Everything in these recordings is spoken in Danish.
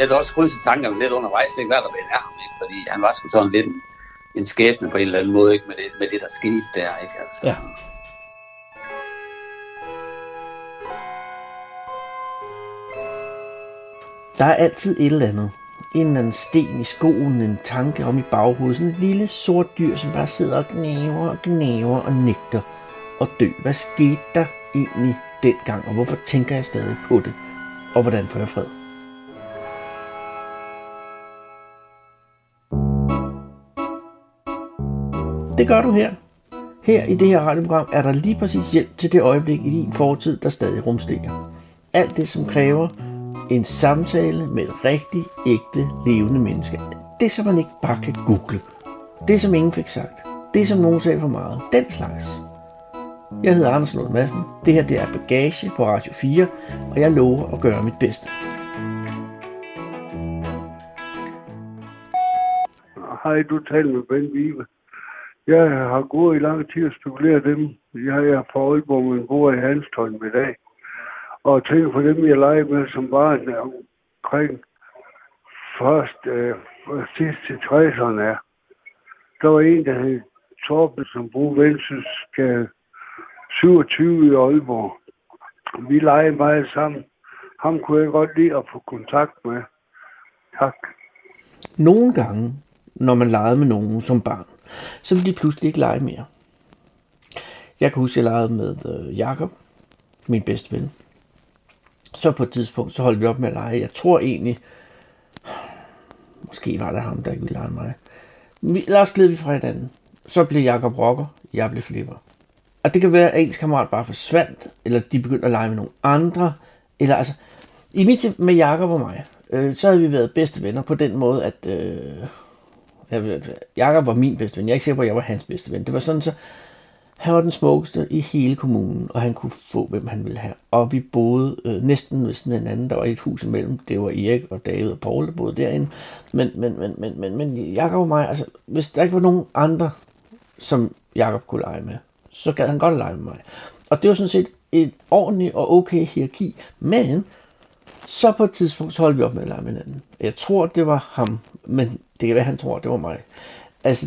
jeg havde også krydset tankerne lidt undervejs, ikke, hvad der vel er ham, ikke? fordi han var sgu sådan lidt en, en skæbne på en eller anden måde, ikke? Med, det, med det, der skete der. Ikke? Altså, Ja. Der er altid et eller andet. En eller anden sten i skoen, en tanke om i baghovedet. Sådan et lille sort dyr, som bare sidder og gnaver og gnaver og nægter at dø. Hvad skete der egentlig dengang, og hvorfor tænker jeg stadig på det? Og hvordan får jeg fred? Det gør du her. Her i det her radioprogram er der lige præcis hjælp til det øjeblik i din fortid, der stadig rumsterer. Alt det, som kræver en samtale med et rigtig, ægte, levende menneske. Det, som man ikke bare kan google. Det, som ingen fik sagt. Det, som nogen sagde for meget. Den slags. Jeg hedder Anders Lund Madsen. Det her det er Bagage på Radio 4, og jeg lover at gøre mit bedste. Hej, du taler med Ben Vive. Jeg har gået i lang tid og spekuleret dem. Jeg er fra Aalborg, men bor i Hanstholm i dag. Og tænker på dem, jeg legede med som barn omkring først øh, sidst til 60'erne. Der var en, der hed Torben, som brugte Vendsyssel 27 i Aalborg. Vi legede meget sammen. Ham kunne jeg godt lide at få kontakt med. Tak. Nogle gange, når man legede med nogen som barn, så ville de pludselig ikke lege mere. Jeg kan huske, at jeg legede med øh, Jakob, min bedste ven. Så på et tidspunkt, så holdt vi op med at lege. Jeg tror egentlig, måske var det ham, der ikke ville lege mig. Vi, ellers gled vi fra hinanden. Så blev Jakob rocker, jeg blev flipper. Og det kan være, at ens kammerat bare forsvandt, eller de begyndte at lege med nogle andre. Eller altså, i mit med Jakob og mig, øh, så havde vi været bedste venner på den måde, at øh, Jakob var min bedste ven. Jeg er ikke sikker på, at jeg var hans bedste ven. Det var sådan, så han var den smukkeste i hele kommunen, og han kunne få, hvem han ville have. Og vi boede øh, næsten ved sådan en anden. Der var et hus imellem. Det var Erik og David og Paul, der boede derinde. Men, men, men, men, men, men Jakob og mig, altså, hvis der ikke var nogen andre, som Jakob kunne lege med, så gad han godt lege med mig. Og det var sådan set et ordentligt og okay hierarki. Men så på et tidspunkt, så holdt vi op med at lege med hinanden. Jeg tror, det var ham, men det kan være, han tror, det var mig. Altså,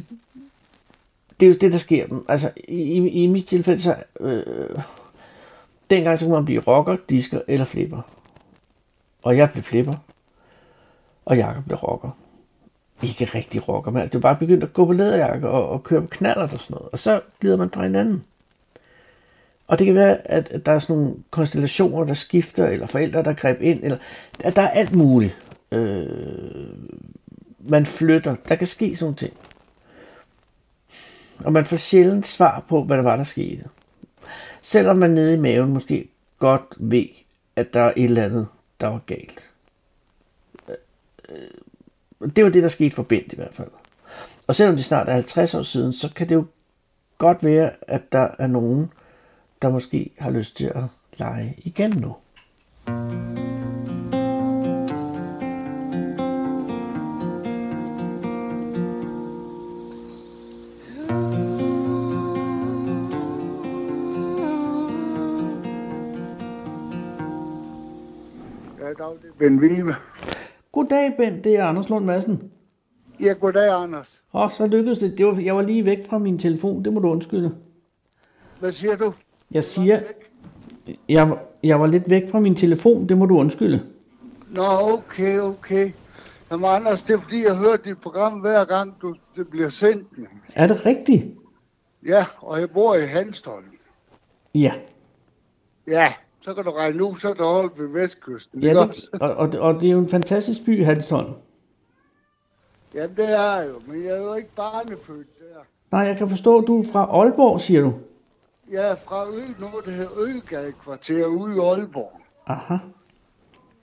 det er jo det, der sker. dem. Altså, i, i, i mit tilfælde, så... Øh, dengang så kunne man blive rocker, disker eller flipper. Og jeg blev flipper. Og Jakob blev rocker. Ikke rigtig rocker, men altså, det var bare begyndt at gå på læderjakke og, og køre på knaller og sådan noget. Og så glider man fra hinanden. Og det kan være, at at der er sådan nogle konstellationer, der skifter, eller forældre, der greb ind, eller at der er alt muligt. Øh, man flytter. Der kan ske sådan ting. Og man får sjældent svar på, hvad der var, der skete. Selvom man nede i maven måske godt ved, at der er et eller andet, der var galt. Øh, øh, det var det, der skete for Bent i hvert fald. Og selvom det snart er 50 år siden, så kan det jo godt være, at der er nogen, der måske har lyst til at lege igen nu. Ja, dag, det er Ben Vive. Goddag, Bent. Det er Anders Lund Madsen. Ja, goddag, Anders. Og så lykkedes det. det var, jeg var lige væk fra min telefon. Det må du undskylde. Hvad siger du? Jeg siger, jeg, var- jeg var lidt væk fra min telefon. Det må du undskylde. Nå, okay, okay. Jamen, Anders, det er fordi, jeg hører dit program hver gang, du, det bliver sendt. Er det rigtigt? Ja, og jeg bor i Hanstholm. Ja. Ja, så kan du regne ud, så er du holdt ved vestkysten. ja det, og, og, og det er jo en fantastisk by, Hanstholm. Ja, det er jo, men jeg er jo ikke barnefødt der. Nej, jeg kan forstå, at du er fra Aalborg, siger du. Er fra Ø, noget, der hedder Øgadekvarter ude i Aalborg. Aha.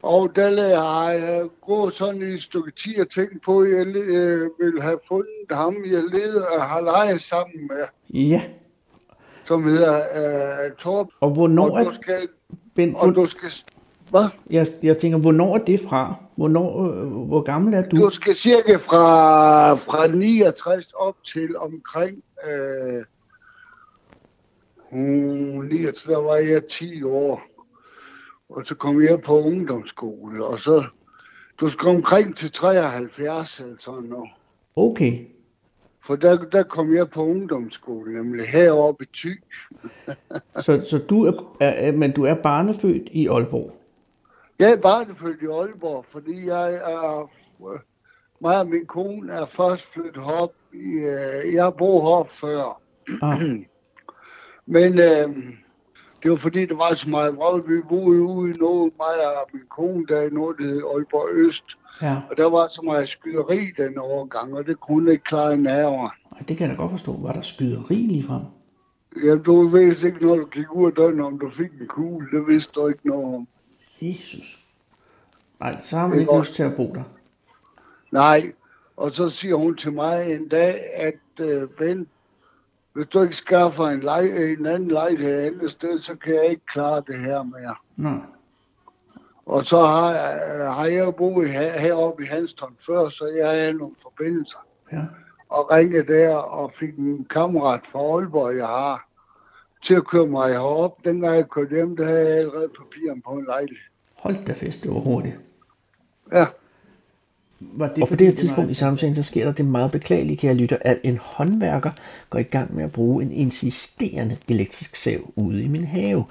Og der har jeg gået sådan i et stykke tid og tænkt på, at jeg øh, ville have fundet ham, jeg leder og har leget sammen med, Ja. Som hedder øh, Torb. Og hvornår Og du er... skal, Bent, og du skal, hvad? jeg, jeg tænker, hvornår er det fra? Hvornår, øh, hvor gammel er du? Du skal cirka fra, fra 69 op til omkring øh, hmm, 69, der var jeg 10 år. Og så kom jeg på ungdomsskole, og så Du skal omkring til 73 eller sådan noget. Okay. For der, der kom jeg på ungdomsskole, nemlig heroppe i Thy. Så, så du er, er, men du er barnefødt i Aalborg? Jeg er barnefødt i Aalborg, fordi jeg er... Mig og min kone er først flyttet op. I, øh, jeg har boet heroppe før. Ah, Men øh, det var fordi, der var så meget vrøvl. Vi boede ude i noget, mig og min kone, der i noget, der hed Aalborg Øst. Ja. Og der var så meget skyderi den overgang, og det kunne ikke klare nerver. Det kan jeg da godt forstå. Var der skyderi lige frem? Ja, du vidste ikke, når du gik ud af døren, om du fik en kugle. Det vidste du ikke noget om. Jesus. Nej, så har man Det ikke godt. lyst til at bo der. Nej, og så siger hun til mig en dag, at øh, Ben, hvis du ikke skaffer en, lej, en anden lejlighed et andet sted, så kan jeg ikke klare det her mere. Nå, Og så har, jeg- har jeg boet her, heroppe i Hanstholm før, så jeg havde nogle forbindelser. ja. Og ringede der og fik en kammerat fra Aalborg, jeg har, til at køre mig herop. Dengang jeg kørte hjem, der havde jeg allerede papiren på en lejlighed. Hold da fest, det var hurtigt. Ja, Var det og på det her tidspunkt i samtalen, så sker der det meget beklagelige, kære lytter, at en håndværker går i gang med at bruge en insisterende elektrisk sav ude i min have.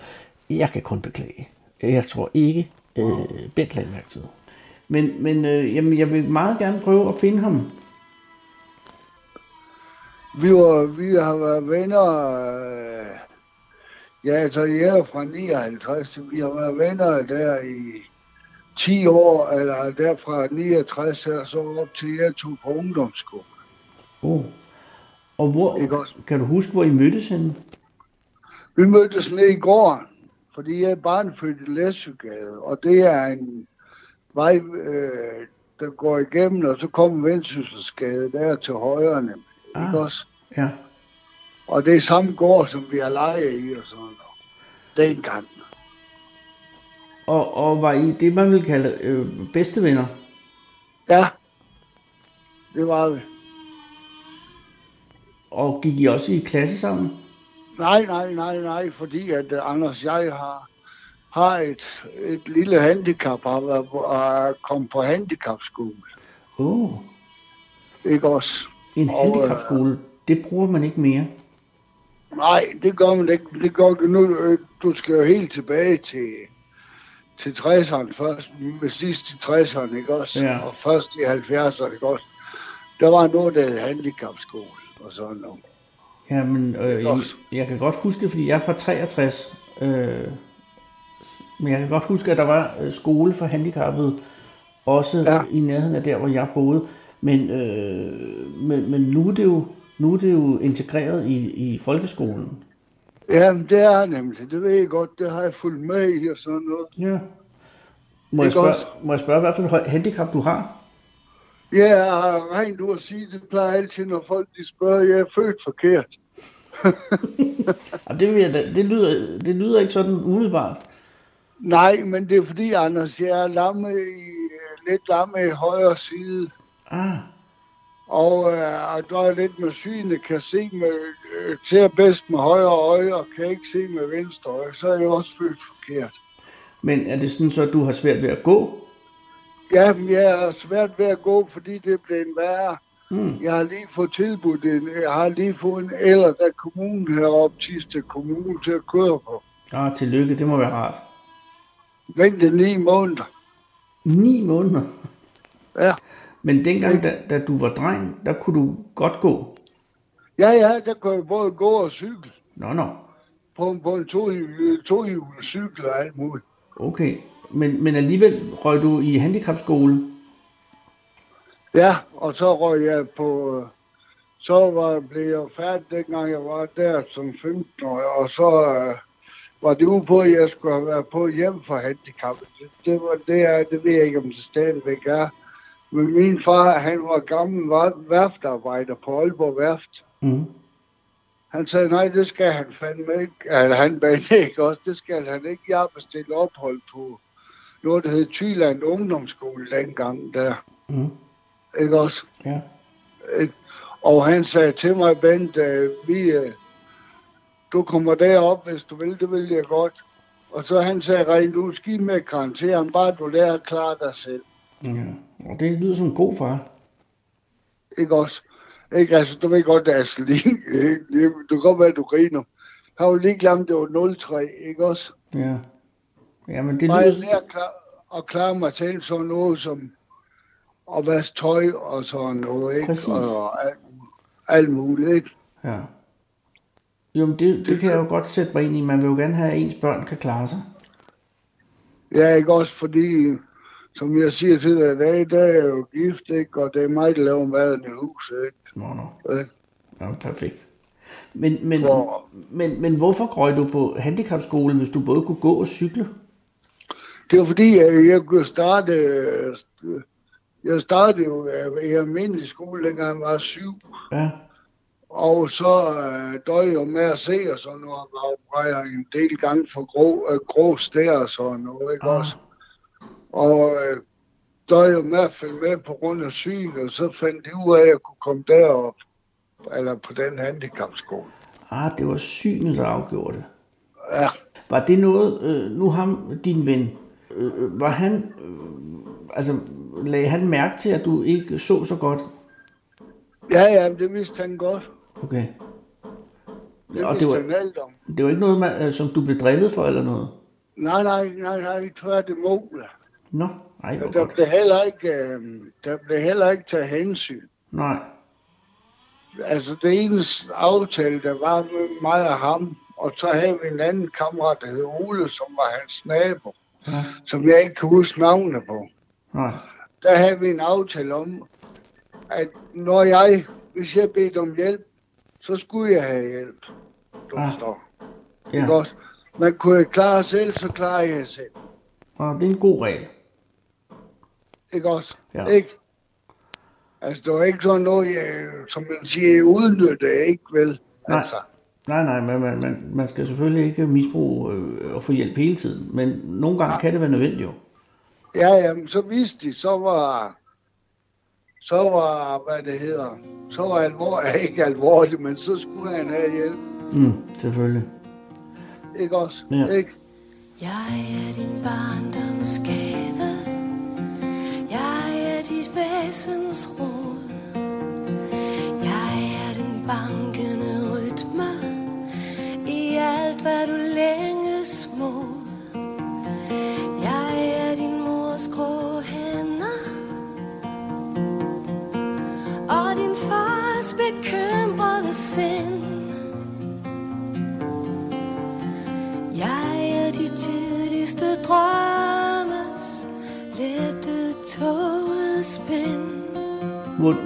Jeg kan kun beklage. Jeg tror ikke, øh, Bent lagde mærke til det. Men, men øh, jamen, jeg vil meget gerne prøve at finde ham. vi, var, vi har været venner, øh, ja, altså jeg er fra 59, så vi har været venner der i 10 år, eller der fra 69 og så op til jeg tog på ungdomsskole. Oh. Og hvor, kan du huske, hvor I mødtes henne? Vi mødtes nede i går, fordi jeg er barnefødt i Læsøgade, og det er en vej, øh, der går igennem, og så kommer Vendsysselsgade der til højre, nemlig. Ah. Ikke også? Ja. Og det er samme gård, som vi har lejet i og sådan noget. Dengang. Og, og var I det, man ville kalde øh, bedste venner? Ja, det var vi. Og gik I også i klasse sammen? Nej, nej, nej, nej, fordi at uh, Anders jeg har, har et, et lille handicap, har været på- og kom på handicapskole. Åh, oh, Ikke også? en Og, handicapskole, det bruger man ikke mere. Nej, det gør man ikke. Det gør nu. øh, Du skal jo helt tilbage til, til 60'erne først. Med sidst i 60'erne, ikke også? Ja. Og først i 70'erne, ikke også? Der var noget, der hed handicapskole og sådan noget. Ja, men øh, jeg, jeg kan godt huske det, fordi jeg er fra 63. Øh, men jeg kan godt huske, at der var øh, skole for handicappede, også ja. Ja. i nærheden af der, hvor jeg boede. Men, øh, men, men nu, er det jo, nu er det jo integreret i, i folkeskolen. Jamen, det er nemlig. Det ved jeg godt. Det har jeg fulgt med i og sådan noget. Ja. Må jeg, spørge, må jeg spørge, hvad for et handicap du har? Ja, jeg har rent ud at sige, det plejer altid, når folk de spørger, jeg er født forkert. Jamen, det, vil jeg, da- det, lyder, det lyder ikke sådan umiddelbart. Nej, men det er fordi, Anders, jeg er lamme i, lidt lamme i højre side. Ah, Og øh, og der er lidt med synet, kan se med, øh, ser bedst med højre øje, og kan ikke se med venstre øje, så er jeg også født forkert. men er det sådan så, at du har svært ved at gå? Ja, men jeg er svært ved at gå, fordi det er blevet værre. Mm. Jeg har lige fået tilbudt en, jeg har lige fået en eller der kommunen heroppe, Tiste Kommune, til at køre på. Ah, tillykke, det må være rart. Vente ni måneder. Ni måneder. Ja. Men dengang, da, da du var dreng, der kunne du godt gå. Ja, ja, der kan jeg både gå og cykle. Nå, nå. På, på en tohjulet to cykel og alt muligt. Okay. Men, men alligevel røg du i handicapskole. Ja, og så røg jeg på... øh, Så var, blev jeg færdig, dengang jeg var der som 15 år, og så øh, var det ude på, at jeg skulle have været på hjem for handicappet. Det, det, var, det, er, det ved jeg ikke, om det stadigvæk er. Men min far, han var gammel værftarbejder på Aalborg Værft. Mm. Han sagde, nej, det skal han fandme ikke. Eller han bagde ikke også, det skal han ikke. Jeg har bestilt ophold på noget, der hed Thyland Ungdomsskole dengang der. Mm. Ikke også? Ja. Ikke? Og han sagde til mig, Bent, øh, vi, øh, du kommer derop, hvis du vil, det vil jeg godt. Og så han sagde rent ud, skidt med karakteren, bare du lærer at klare dig selv. Ja. Og det lyder som en god far. Ikke også? Ikke, altså, du ved godt, at altså, lige, du kan godt være, du griner. Han var lige glemt, det var 0-3, ikke også? Ja. Ja, men det Bare jeg lyder... lærer at klare, at klare mig til sådan noget som at vaske tøj og sådan noget, ikke? Præcis. Og alt, alt muligt, ikke? Ja. Jo, men det, det kan jeg jo godt sætte mig ind i. Man vil jo gerne have, at ens børn kan klare sig. Ja, ikke også, fordi, som jeg siger til dig i dag, der er jeg jo gift, ikke? Og det er mig, der laver maden i huset, ikke? Nå, nå. Ikke? Ja, perfekt. Men, men, Hvor- men, men hvorfor røg du på handicapskole, hvis du både kunne gå og cykle? Det var fordi, at jeg kunne starte, øh, jeg startede jo øh, i almindelig skole, dengang jeg var syv. Ja, Og så øh, døde jeg med at se og noget, og var jeg en del gange for grå, øh, grå stær og sådan noget, ikke Ah. også? Og øh, døde jeg med at følge med på grund af sygen, og så fandt jeg ud af, at jeg kunne komme derop, eller på den handicapskole. ah, det var synet, der afgjorde det. Ja, Var det noget, øh, nu ham, din ven, øh, øh, var han, øh, altså lagde han mærke til, at du ikke så så godt? ja, ja det vidste han godt. Okay. Det Og det var, han alt om. det var ikke noget, man, øh, som du blev drillet for eller noget? Nej, nej, nej, nej, tværtimod. Nå, ej, hvor Der godt. blev heller ikke, øh, der blev heller ikke taget hensyn. Nej, Altså det eneste aftale, der var med mig og ham, og så havde vi en anden kammerat, der hed Ole, som var hans nabo, ja, som jeg ikke kan huske navnet på. nej, Der havde vi en aftale om, at når jeg, hvis jeg bedte om hjælp, så skulle jeg have hjælp. Du Ah. forstår. ja. Ikke også? Man kunne klare selv, så klarer jeg selv. Og det er en god regel. Ikke også? Ja. Ikke? Altså, det var ikke sådan noget, jeg, som man siger, udnytte, ikke vel? Nej. Altså, Nej, nej, man, man, man, man skal selvfølgelig ikke misbruge øh, og få hjælp hele tiden, men nogle gange kan det være nødvendigt jo. Ja, jamen, så vidste de, så var, så var, hvad det hedder, så var alvor, ikke alvorligt, men så skulle han have hjælp, Mm, selvfølgelig. ikke også? Ja. Ikke? Jeg er din barndomsskade Jeg er dit væsens rod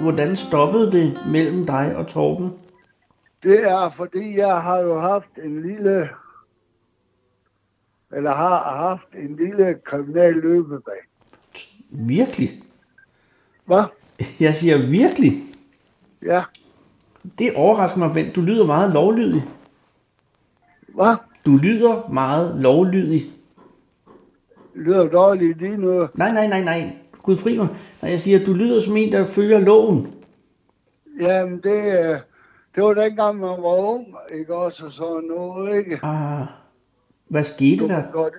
Hvordan stoppede det mellem dig og Torben? Det er, fordi jeg har jo haft en lille, eller har haft en lille kriminal løbebane. Virkelig? Hvad? Jeg siger virkelig. Ja. Det overrasker mig, Bent. Du lyder meget lovlydig. Hvad? Du lyder meget lovlydig. Lyder dårligt lige nu. Nej, nej, nej, nej. Gud fri mig. Nej, jeg siger, du lyder som en, der følger loven. Jamen, det, øh, det var dengang, man var ung, ikke også? Og sådan noget, ikke? Ah, hvad skete der? Godt.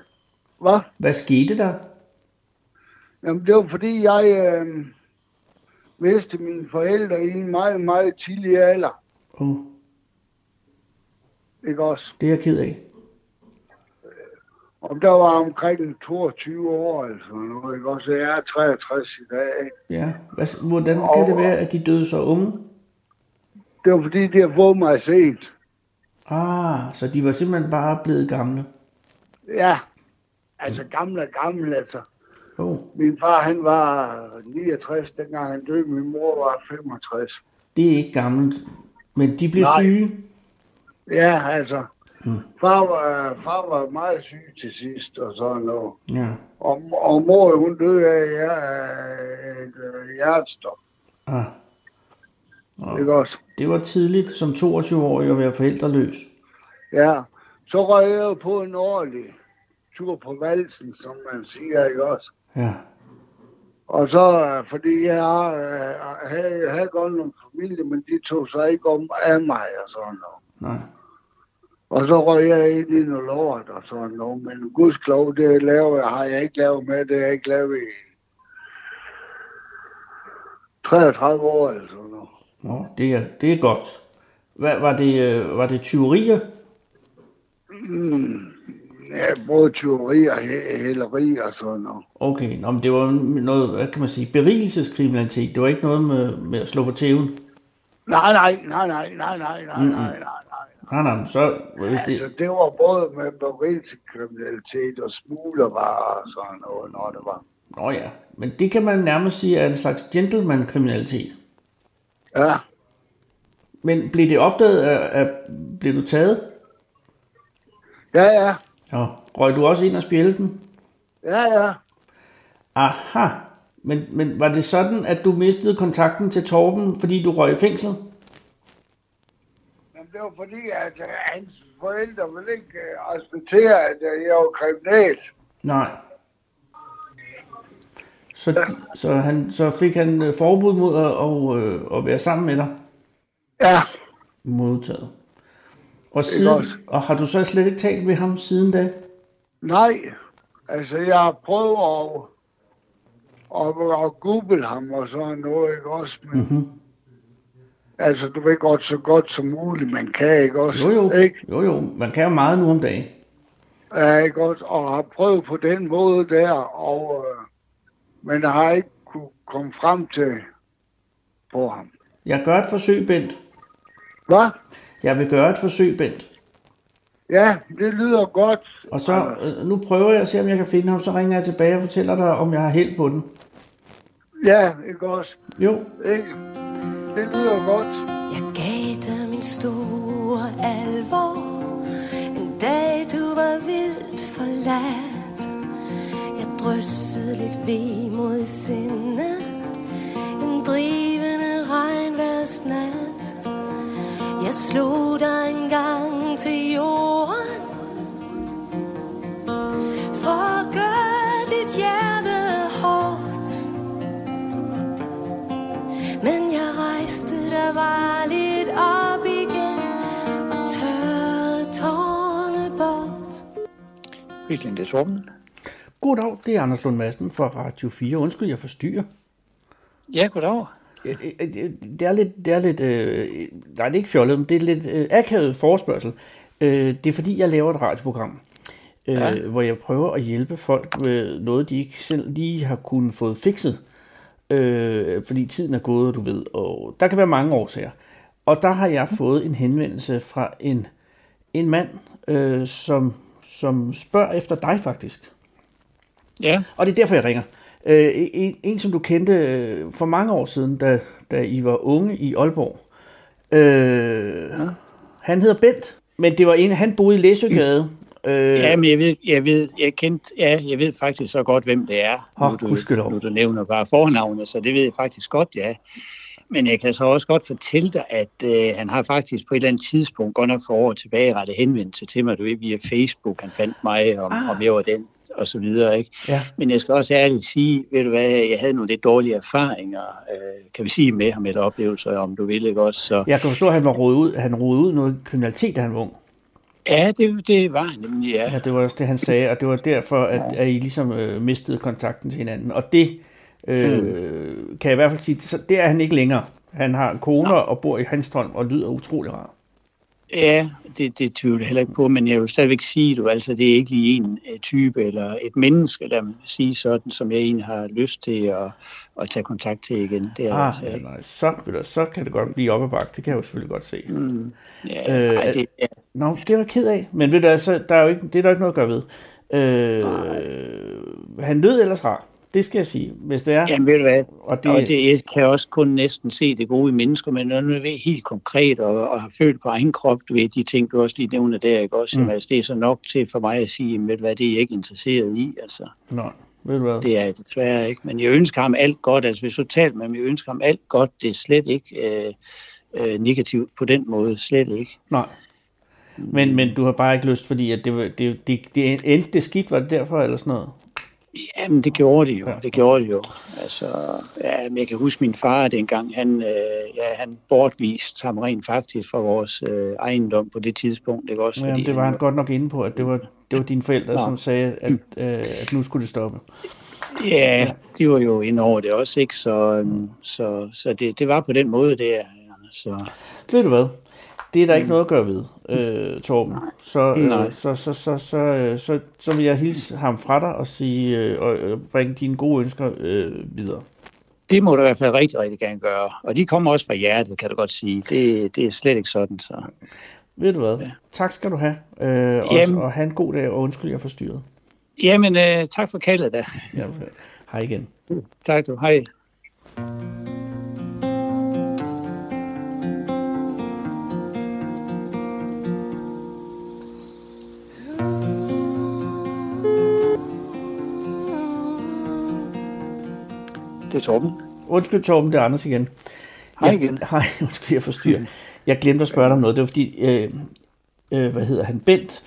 Hvad? Hvad skete der? Jamen, det var fordi, jeg øh, mistede mine forældre i en meget, meget tidlig alder. Oh, Ikke også? det er jeg ked af. Og der var omkring 22 år, altså noget, ikke også? Jeg er 63 i dag, ikke? Ja. Hvad, hvordan kan det være, at de døde så unge? Det var fordi, de har fået mig sent. Ah, så de var simpelthen bare blevet gamle. Ja, altså gamle og gamle, altså. Oh, Min far, han var 69, dengang han døde. Min mor var 65. det er ikke gammelt. Men de blev Nej. syge. Ja, altså. Far var, far var meget syg til sidst, og sådan noget. Ja. Og, og mor, hun døde af et øh, hjertestop, Ah, ikke også? det var tidligt som 22-årig at være forældreløs. Ja, så røg jeg på en ordentlig tur på valsen, som man siger, ikke også? Ja. Og så, øh, fordi jeg har, øh, havde, havde godt nogle familie, men de tog sig ikke om af mig og sådan noget. Nej. Og så røg jeg ind i noget lort og sådan noget. Men gudsklov, det laver, har jeg ikke lavet med. Det har jeg ikke lavet i 33 år eller sådan noget. Nå, det er, det er godt. Hvad, var, det, øh, var det tyverier? Mm, ja, både tyverier og hæleri og sådan noget. Okay, Nå, men det var noget, hvad kan man sige, berigelseskriminalitet. Det var ikke noget med, med at slå på tæven? Nej, nej, nej, nej, nej, nej, nej, nej. Mm nej. Nej, så hvis det... Altså, det var både med berigelseskriminalitet og smuglervarer og sådan noget, når det var. Nå ja, men det kan man nærmest sige er en slags gentleman-kriminalitet. Ja, Men blev det opdaget, at, at blev du taget? ja, ja, Ja. Røg du også ind og spjælte den? ja, ja. Aha. Men, men var det sådan, at du mistede kontakten til Torben, fordi du røg i fængsel? Det var fordi, at øh, hans forældre ville ikke øh, respektere, at øh, jeg var kriminel. Nej. Så, så, han, så fik han forbud mod at, og, øh, at være sammen med dig? Ja, Modtaget. Og, siden, og har du så slet ikke talt med ham siden da? nej. Altså, jeg har prøvet at, at, at google ham og sådan noget, ikke også? Men, mm-hmm. Altså, du ved godt så godt som muligt, man kan, ikke også? Jo jo, Ikke? jo jo, man kan jo meget nu om dagen. Ja, ikke også? Og har prøvet på den måde der, og, øh, men har ikke kunne komme frem til på ham. Jeg gør et forsøg, Bent. Hvad? Jeg vil gøre et forsøg, Bent. Ja, det lyder godt. Og så, øh, nu prøver jeg at se, om jeg kan finde ham, så ringer jeg tilbage og fortæller dig, om jeg har held på den. Ja, ikke også? Jo, Ikke? Det lyder godt. Jeg gav dig min store alvor En dag du var vildt forladt Jeg dryssede lidt ved mod sinde. En drivende regnværsnat Jeg slog dig en gang til jorden Vikling, det er Torben. goddag, det er Anders Lund Madsen fra Radio 4. Undskyld, jeg forstyrrer. Ja, goddag. Øh, Det er lidt, det er lidt øh, nej, det er ikke fjollet, men det er lidt øh, akavet forespørgsel. Øh, det er fordi, jeg laver et radioprogram, øh, ja. hvor jeg prøver at hjælpe folk med noget, de ikke selv lige har kunnet få fikset. Øh, fordi tiden er gået, du ved, og der kan være mange årsager. Og der har jeg fået en henvendelse fra en, en mand, øh, som, som spørger efter dig faktisk. Ja, Og det er derfor, jeg ringer. Øh, en, en, som du kendte øh, for mange år siden, da, da I var unge i Aalborg. Øh, Han hedder Bent, men det var en, han boede i Læsøgade. Øh, ja men jeg ved, jeg ved, jeg kendt, ja, jeg ved faktisk så godt, hvem det er. Åh, nu, du, nu du nævner bare fornavnet, så det ved jeg faktisk godt, ja. Men jeg kan så også godt fortælle dig, at øh, han har faktisk på et eller andet tidspunkt, godt nok for år tilbage, rettet henvendelse til mig, du ved, via Facebook, han fandt mig, om, Ah. om jeg var den, og så videre, ikke? Ja. Men jeg skal også ærligt sige, ved du hvad, jeg havde nogle lidt dårlige erfaringer, øh, kan vi sige, med ham, et oplevelser, om du vil, ikke også? Så, Jeg kan forstå, at han var rodet ud, han rodede ud noget kriminalitet, da han var ung. ja, det, det var han nemlig, ja. Ja, det var også det, han sagde, og det var derfor, at, at I ligesom øh, mistede kontakten til hinanden. Og det øh, kan jeg i hvert fald sige, så det er han ikke længere. Han har koner og bor i Hanstholm og lyder utrolig rar. Ja, det, det tvivler jeg heller ikke på, men jeg vil stadigvæk sige, du, altså det er ikke lige en øh, type eller et menneske, lad mig sige sådan, som jeg egentlig har lyst til at, at tage kontakt til igen. Det er Ah, altså, ja, nej, så, du, så kan det godt blive op ad bakke. Det kan jeg jo selvfølgelig godt se. Mm. ja, øh, ej, det, ja, Nå, det var jeg ked af. Men ved du, altså, der er jo ikke, det er der ikke noget at gøre ved. Øh, han lød ellers rar. Det skal jeg sige, hvis det er. jamen ved du hvad, og det... det, og det jeg kan også kun næsten se det gode i mennesker, men når du ved helt konkret og, og har følt på egen krop, du ved, de ting, du også lige nævner der, ikke også? Mm. Altså, det er så nok til for mig at sige, ved du hvad, det er jeg ikke interesseret i, altså. Nå, ved du hvad? Det er jeg desværre ikke, men jeg ønsker ham alt godt. Altså hvis du taler med ham, jeg ønsker ham alt godt. Det er slet ikke øh, øh, negativt på den måde. Slet ikke. Nej. Men, men du har bare ikke lyst, fordi at det, det, det, det endte det skidt, var det derfor, eller sådan noget? Jamen det gjorde det jo. Det gjorde det jo. Altså, ja, men jeg kan huske min far dengang. Han, øh, ja, han bortviste ham rent faktisk fra vores øh, ejendom på det tidspunkt. Ikke også? Jamen, det var han godt nok inde på, at det var, det var dine forældre, Nå. som sagde, at, øh, at nu skulle det stoppe. Ja, de var jo inde over det også, ikke? Så, øhm, så, så det, det var på den måde, det er. Så, Ved du hvad? Det er der ikke noget at gøre ved, øh, Torben. Så, Nej. øh, så, så, så, så, øh, så, så vil jeg hilse ham fra dig og sige, øh, og øh, bringe dine gode ønsker øh, videre. det må du i hvert fald rigtig, rigtig gerne gøre. Og de kommer også fra hjertet, kan du godt sige. Det, det er slet ikke sådan, så... Ved du hvad? Ja. Tak skal du have. Øh, og, Jamen. og have en god dag, og undskyld, jeg forstyrret. Jamen, øh, tak for kaldet da. Ja, hej igen. Tak du. Hej. Det er Torben. Undskyld, Torben, det er Anders igen. Hej Jeg- igen. Hej, undskyld, jeg forstyrrer. Jeg glemte at spørge dig om noget. Det var fordi, øh, øh, hvad hedder han, Bent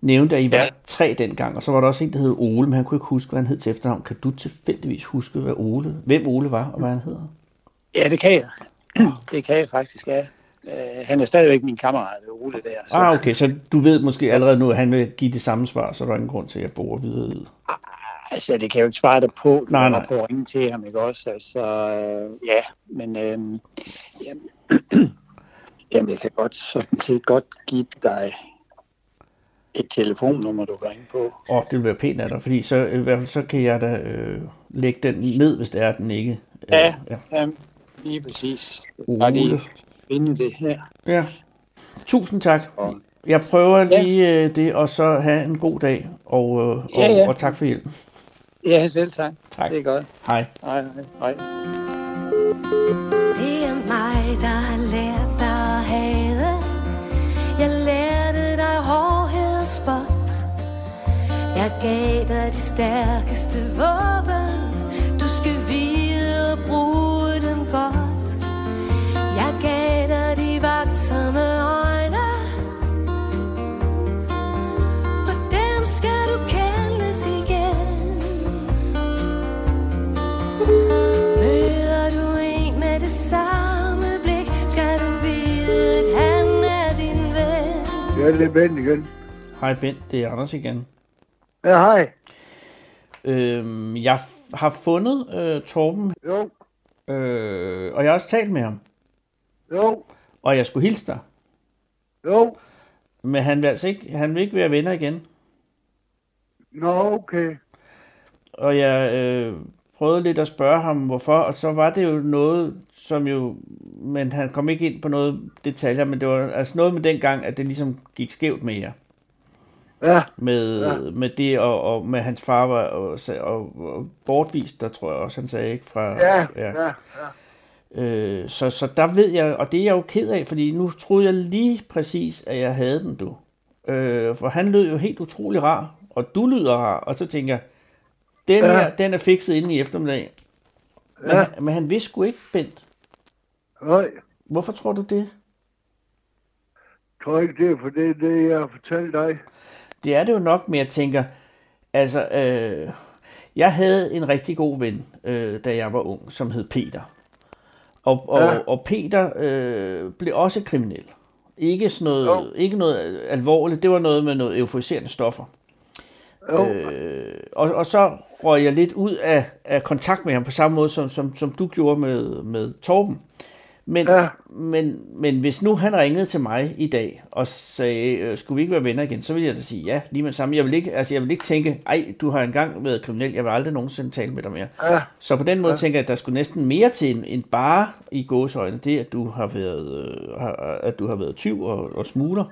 nævnte, at I var Ja. tre dengang, og så var der også en, der hed Ole, men han kunne ikke huske, hvad han hed til efternavn. Kan du tilfældigvis huske, hvad Ole, hvem Ole var, og hvad han hedder? Ja, det kan jeg. Det kan jeg faktisk, ja. Øh, han er stadigvæk min kammerat, Ole der. Så. Ah, okay, så du ved måske allerede nu, at han vil give det samme svar, så er der ingen grund til, at jeg bor videre. Altså, det kan jeg jo ikke svare dig på. Nej, Jeg nej. var på at ringe til ham, ikke også? Altså, øh, ja, men øh, jamen, jamen, jeg kan godt sådan set godt give dig et telefonnummer, du kan ringe på. Åh, oh, det vil være pænt af dig, fordi så, i hvert fald, så kan jeg da øh, lægge den ned, hvis det er, den ikke... Øh, Ja. ja. Ja, lige præcis. Bare lige finde det her. ja. Tusind tak. Og, Jeg prøver Ja. lige øh, det, og så have en god dag, og, øh, og, Ja, ja. og tak for hjælpen. Ja, selv tak. Tak. Det er godt. Hej. Hej, hej, hej. Det er mig, der har lært dig at hade Jeg lærte dig hårdhed og spot Jeg gav dig det stærkeste våben Ja, det er Ben igen. Hej Bent, det er Anders igen. Ja, hej. Øhm, jeg har fundet øh, Torben, Jo, øh, og jeg har også talt med ham, jo, og jeg skulle hilse dig. jo. Men han vil altså ikke, han vil ikke være venner igen. Nå, okay. Og jeg øh, prøvede lidt at spørge ham, hvorfor, og så var det jo noget, som jo, men han kom ikke ind på noget detaljer, men det var altså noget med den gang, at det ligesom gik skævt med jer. Ja, Med, Ja. ja. med det, og, og med hans far var og, og, og bortvist, der tror jeg også, han sagde, ikke? Fra, ja, ja, ja. Øh, så, så der ved jeg, og det er jeg jo ked af, fordi nu troede jeg lige præcis, at jeg havde den, du. Øh, for han lød jo helt utrolig rar, og du lyder rar, og så tænker jeg, den Ja. her, den er fikset inden i eftermiddag. Men, Ja. men han vidste sgu ikke, Bent. Nej, Hvorfor tror du det? jeg tror ikke det er for det, er det jeg har fortalt dig. Det er det jo nok, men jeg tænker, altså, øh, jeg havde en rigtig god ven, øh, da jeg var ung, som hed Peter. Og, og, Ja. ja. og Peter øh, blev også kriminel. Ikke, sådan noget, Jo. ikke noget alvorligt, det var noget med noget euforiserende stoffer. Jo, Øh, og, og så røg jeg lidt ud af, af kontakt med ham på samme måde, som, som, som du gjorde med, med Torben. Men, Ja. men, men hvis nu han ringede til mig i dag og sagde, øh, skulle vi ikke være venner igen, så ville jeg da sige ja, lige med det samme. Jeg vil ikke, altså jeg vil ikke tænke, ej, du har engang været kriminel, jeg vil aldrig nogensinde tale med dig mere. ja, Så på den måde ja. tænker jeg, at der skulle næsten mere til end, bare i gåsøjne, det at du har været, øh, at du har været tyv og, og smugler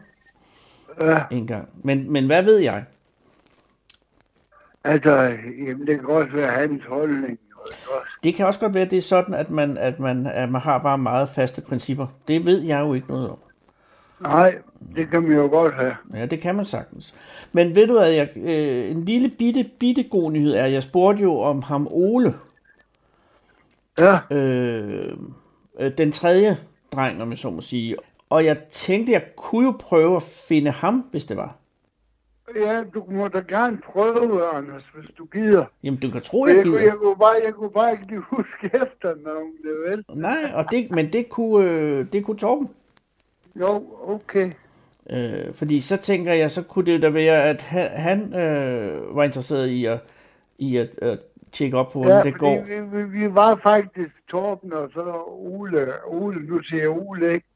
ja. en gang. Men, men hvad ved jeg? Altså, jamen, det kan godt være hans holdning. Også. Det kan også godt være, at det er sådan, at man, at man, at man har bare meget faste principper. Det ved jeg jo ikke noget om. Nej, det kan man jo godt have. Ja, det kan man sagtens. Men ved du hvad, jeg, øh, en lille bitte, bitte god nyhed er, jeg spurgte jo om ham Ole, Ja, øh, øh, den tredje dreng, om jeg så må sige. Og jeg tænkte, jeg kunne jo prøve at finde ham, hvis det var. Ja, du må da gerne prøve, Anders, hvis du gider. Jamen, du kan tro, jeg jeg, kunne, gider. jeg, kunne bare, jeg kunne bare ikke lige huske efternavnet, vel? Nej, og det, men det kunne, øh, det kunne Torben. Jo, okay. Øh, fordi så tænker jeg, så kunne det da være, at han, han øh, var interesseret i at, i at øh, tjekke op på, hvordan Ja, det går. vi, vi, vi var faktisk Torben og så Ole, Ole, nu siger jeg Ole, ikke?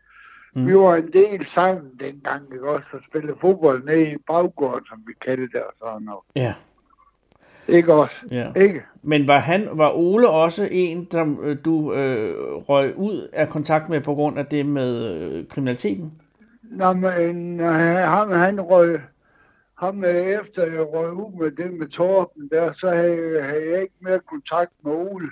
Mm. Vi var en del sammen dengang, ikke også? Og spillede fodbold nede i baggården, som vi kaldte det og sådan noget. Ja, Ikke også? ja. Ikke? Men var han, var Ole også en, der øh, du øh, røg ud af kontakt med på grund af det med øh, kriminaliteten? Nå, men øh, ham, han røg, ham øh, efter jeg røg ud med det med Torben der, så havde, havde jeg ikke mere kontakt med Ole.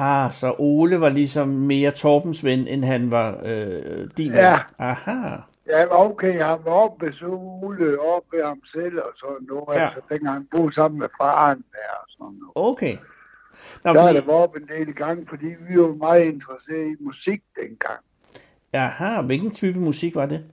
Ah, så Ole var ligesom mere Torbens ven, end han var øh, din Ja. ven. Aha. Ja, okay, han var oppe så Ole, oppe ham selv og sådan noget. Ja. Altså, dengang han boede sammen med faren der og sådan noget. Okay. Nå, Der fordi, det været op en del gange, fordi vi var meget interesserede i musik dengang. aha, hvilken type musik var det?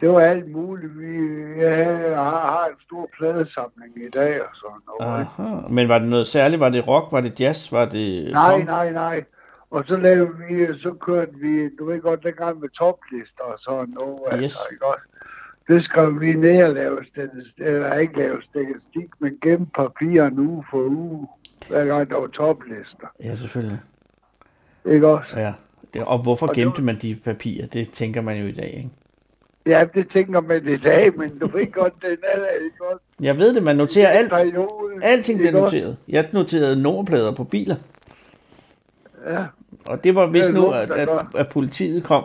Det var alt muligt. Vi jeg har, har en stor pladesamling i dag og sådan noget. Aha. Men var det noget særligt? Var det rock? Var det jazz? Var det Nej, punk? nej, nej. Og så lavede vi, så kørte vi, du ved godt, dengang med toplister og sådan noget. Yes. Altså, ikke også? Det skrev vi ned og statistik, eller ikke lavede statistik, men gennem papirerne uge for uge, hver gang der var toplister. Ja, selvfølgelig. Ikke også? Ja. Det, og hvorfor Og det gemte var- man de papirer? Det tænker man jo i dag, ikke? Ja, det tænker man i dag, men du ved godt, den er der ikke godt. Jeg ved det, man noterer alt. Periode, Alting bliver noteret. Jeg noterede nummerplader på biler. Ja, Og det var hvis nu, at, at, at politiet kom,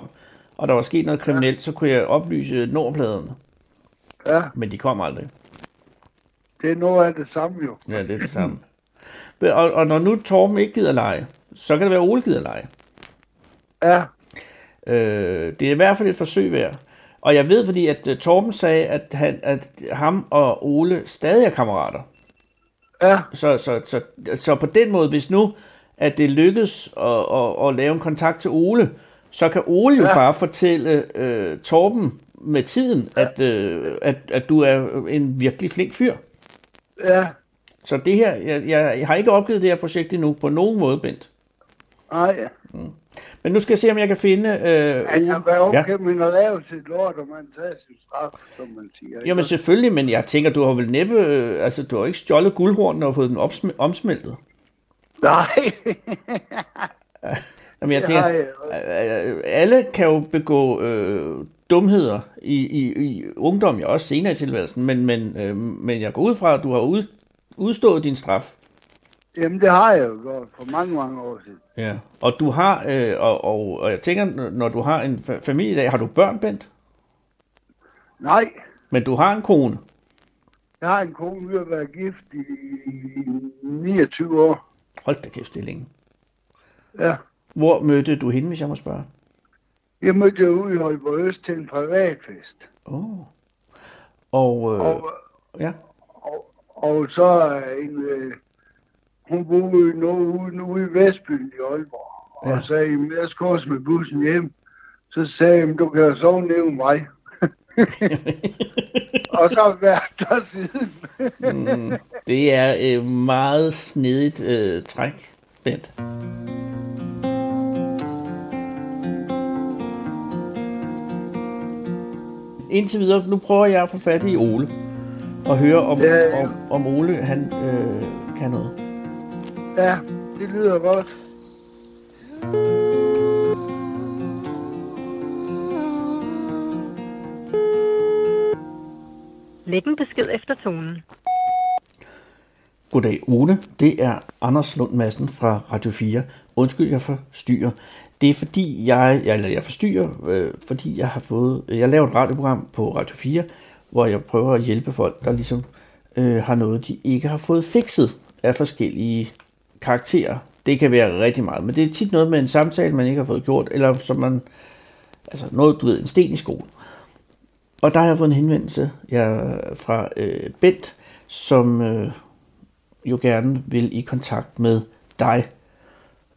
og der var sket noget kriminelt, så kunne jeg oplyse nummerpladerne. ja, Men de kom aldrig. det er noget af det samme jo. Ja, det er det samme. Og, og når nu Torben ikke gider lege, så kan det være, at Ole gider lege. Ja, Øh, det er i hvert fald et forsøg værd. Og jeg ved, fordi at uh, Torben sagde, at, han, at ham og Ole stadig er kammerater. ja, Så, så, så, så på den måde, hvis nu at det lykkes at, at, at lave en kontakt til Ole, så kan Ole jo ja. Bare fortælle øh, Torben med tiden, ja. at, øh, at, at du er en virkelig flink fyr. ja. Så det her, jeg, jeg, har ikke opgivet det her projekt endnu på nogen måde, Bent. Nej, Men nu skal jeg se, om jeg kan finde øh, altså, hvad okay, Ja. man at lave sit lort, og man tager sin straf, som man siger. ikke? Jamen selvfølgelig, men jeg tænker, du har vel næppe, øh, altså du har ikke stjålet guldhornen og fået den opsm- omsmeltet. Nej, Jamen jeg tænker, jeg. øh, alle kan jo begå øh, dumheder i, i, i ungdom, ja også senere i tilværelsen, men, men, øh, men jeg går ud fra, at du har ud, udstået din straf. Jamen, det har jeg jo gjort for mange, mange år siden. Ja. Og du har, øh, og, og, og jeg tænker, når- du har en fa- familie i dag, har du børn, Bent? Nej, Men du har en kone. jeg har en kone, vi har været gift i, i 29 år. Hold da kæft, det er længe. Ja. Hvor mødte du hende, hvis jeg må spørge? Jeg mødte jo ude i Aalborg Øst til en privatfest. Oh. Og, øh, Og, ja. og, og så en, øh, hun boede noget ude, ude i Vestbyen i Aalborg. Og Ja. sagde, "Jamen, jeg skal også med bussen hjem. Så sagde "Jamen, du kan jo sove med mig. og så har været der siden. Mm, det er et meget snedigt øh, træk, Bent. Indtil videre, nu prøver jeg at få fat i Ole. Og høre, om, Ja, ja. om, om Ole han øh, kan noget. Ja, det lyder godt. Læg en besked efter tonen. Goddag Ole, det er Anders Lund Madsen fra Radio 4. Undskyld, jeg forstyrrer. Det er fordi, jeg, jeg, eller jeg forstyrrer, øh, fordi jeg har fået, jeg laver et radioprogram på Radio 4, hvor jeg prøver at hjælpe folk, der ligesom øh, har noget, de ikke har fået fikset af forskellige karakterer. Det kan være rigtig meget, men det er tit noget med en samtale, man ikke har fået gjort, eller som man, altså noget, du ved, en sten i skoen. Og der har jeg fået en henvendelse jeg, fra øh, Bent, som øh, jo gerne vil i kontakt med dig,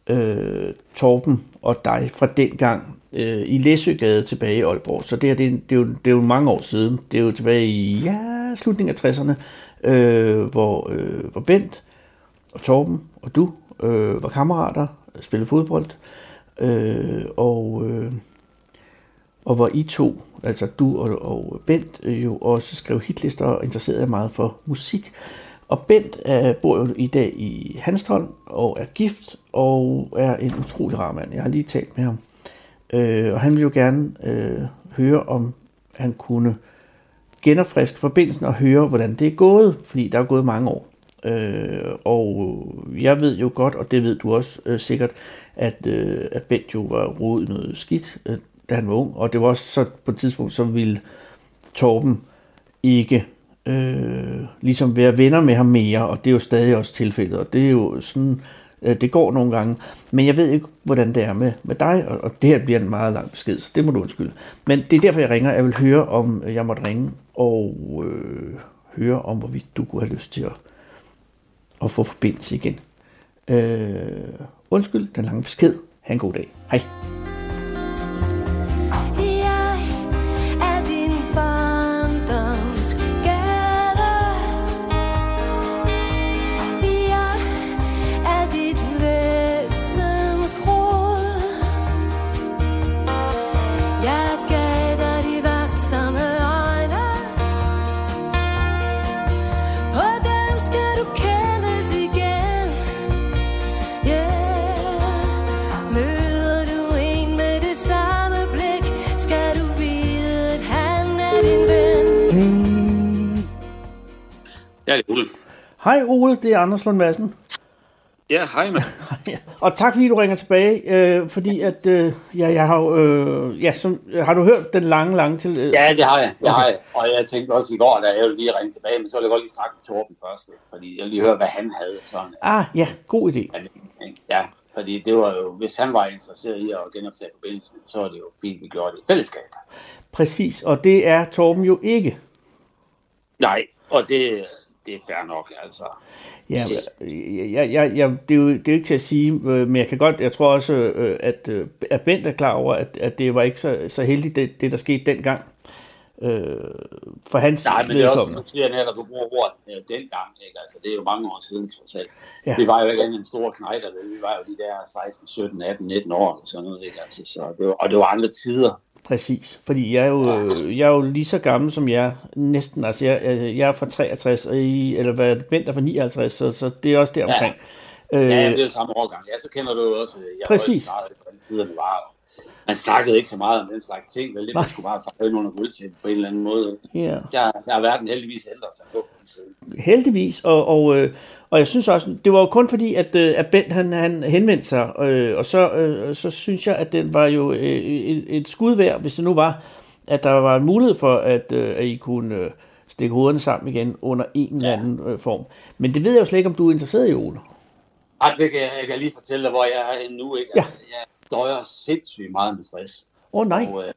øh, Torben og dig fra dengang øh, i Læsøgade tilbage i Aalborg. Så det, her, det, er- det, er jo, det er jo mange år siden. Det er jo tilbage i ja, slutningen af 60'erne, øh, hvor, øh, hvor Bent og Torben og du øh, var kammerater, spillede fodbold, øh, og, øh, og hvor I to, altså du og, og Bent, øh, jo også skrev hitlister og interesserede jer meget for musik. Og Bent øh, bor jo i dag i Hanstholm og er gift og er en utrolig rar mand. Jeg har lige talt med ham. Øh, og han vil jo gerne øh, høre, om han kunne genopfriske forbindelsen og høre, hvordan det er gået, fordi der er gået mange år. Øh, og jeg ved jo godt, og det ved du også øh, sikkert, at, øh, at Bent jo var rodet noget skidt, øh, da han var ung, og det var også så på et tidspunkt, så ville Torben ikke øh, ligesom være venner med ham mere, og det er jo stadig også tilfældet, og det er jo sådan, øh, det går nogle gange, men jeg ved ikke, hvordan det er med, med dig, og, og det her bliver en meget lang besked, så det må du undskylde. Men det er derfor, jeg ringer, jeg vil høre, om jeg måtte ringe, og øh, høre om, hvorvidt du kunne have lyst til at, at få forbindelse igen. Øh, undskyld den lange besked. Ha' en god dag. Hej. Ja, er Ole. Hej Ole, det er Anders Lund Madsen. Ja, hej med. Og tak fordi du ringer tilbage, øh, fordi at, øh, ja, jeg har, jo, øh, ja, som, har du hørt den lange, lange til? Øh, Ja, det har jeg. Det har jeg. Og jeg tænkte også i går, da jeg ville lige ringe tilbage, men så ville jeg godt lige snakke med Torben først, fordi jeg ville lige høre, hvad han havde. Sådan, Ah, ja, god idé. ja, fordi det var jo, hvis han var interesseret i at genoptage forbindelsen, så var det jo fint, vi gjorde det i fællesskab. Præcis, og det er Torben jo ikke. Nej, og det, det er fair nok, altså. Ja, ja, ja, ja, det, er jo, det er jo ikke til at sige, øh, men jeg kan godt, jeg tror også, øh, at, øh, at Bent er klar over, at, at det var ikke så, så heldigt, det, det der skete dengang. Øh, for hans Nej, men det er også vedkommende. fordi, at du bruger ordet øh, dengang, ikke? Altså, det er jo mange år siden, trods alt. Ja. Det var jo ikke andet end store knejder, vi var jo de der 16, 17, 18, 19 år, eller sådan noget, ikke? Altså, så det var, og det var andre tider. Præcis, fordi jeg er, jo, øh, jeg er jo lige så gammel som jeg næsten, altså jeg, jeg jeg er fra 63, og I, eller hvad, Bent er fra 59, så, så det er også der omkring. Ja, Øh, det er samme årgang. Ja, så kender du også, jeg Præcis. var ikke meget, tiderne var. Man snakkede ikke så meget om den slags ting, vel? Det man skulle bare fejle under gulvtæppet på en eller anden måde. ja. Der, der har verden heldigvis ændret sig på den side. heldigvis, og, og, øh, og jeg synes også, det var jo kun fordi, at, øh, at Bent han, han henvendte sig, øh, og så, øh, så synes jeg, at det var jo øh, et, et skud værd, hvis det nu var, at der var en mulighed for, at, øh, at I kunne øh, stikke hovederne sammen igen under en eller anden øh, form. Men det ved jeg jo slet ikke, om du er interesseret i, Ole. Ej, det kan, jeg- jeg kan lige fortælle dig, hvor jeg er nu. Ikke? Ja. Altså, jeg døjer sindssygt meget med stress. Åh oh, nej, Og, øh,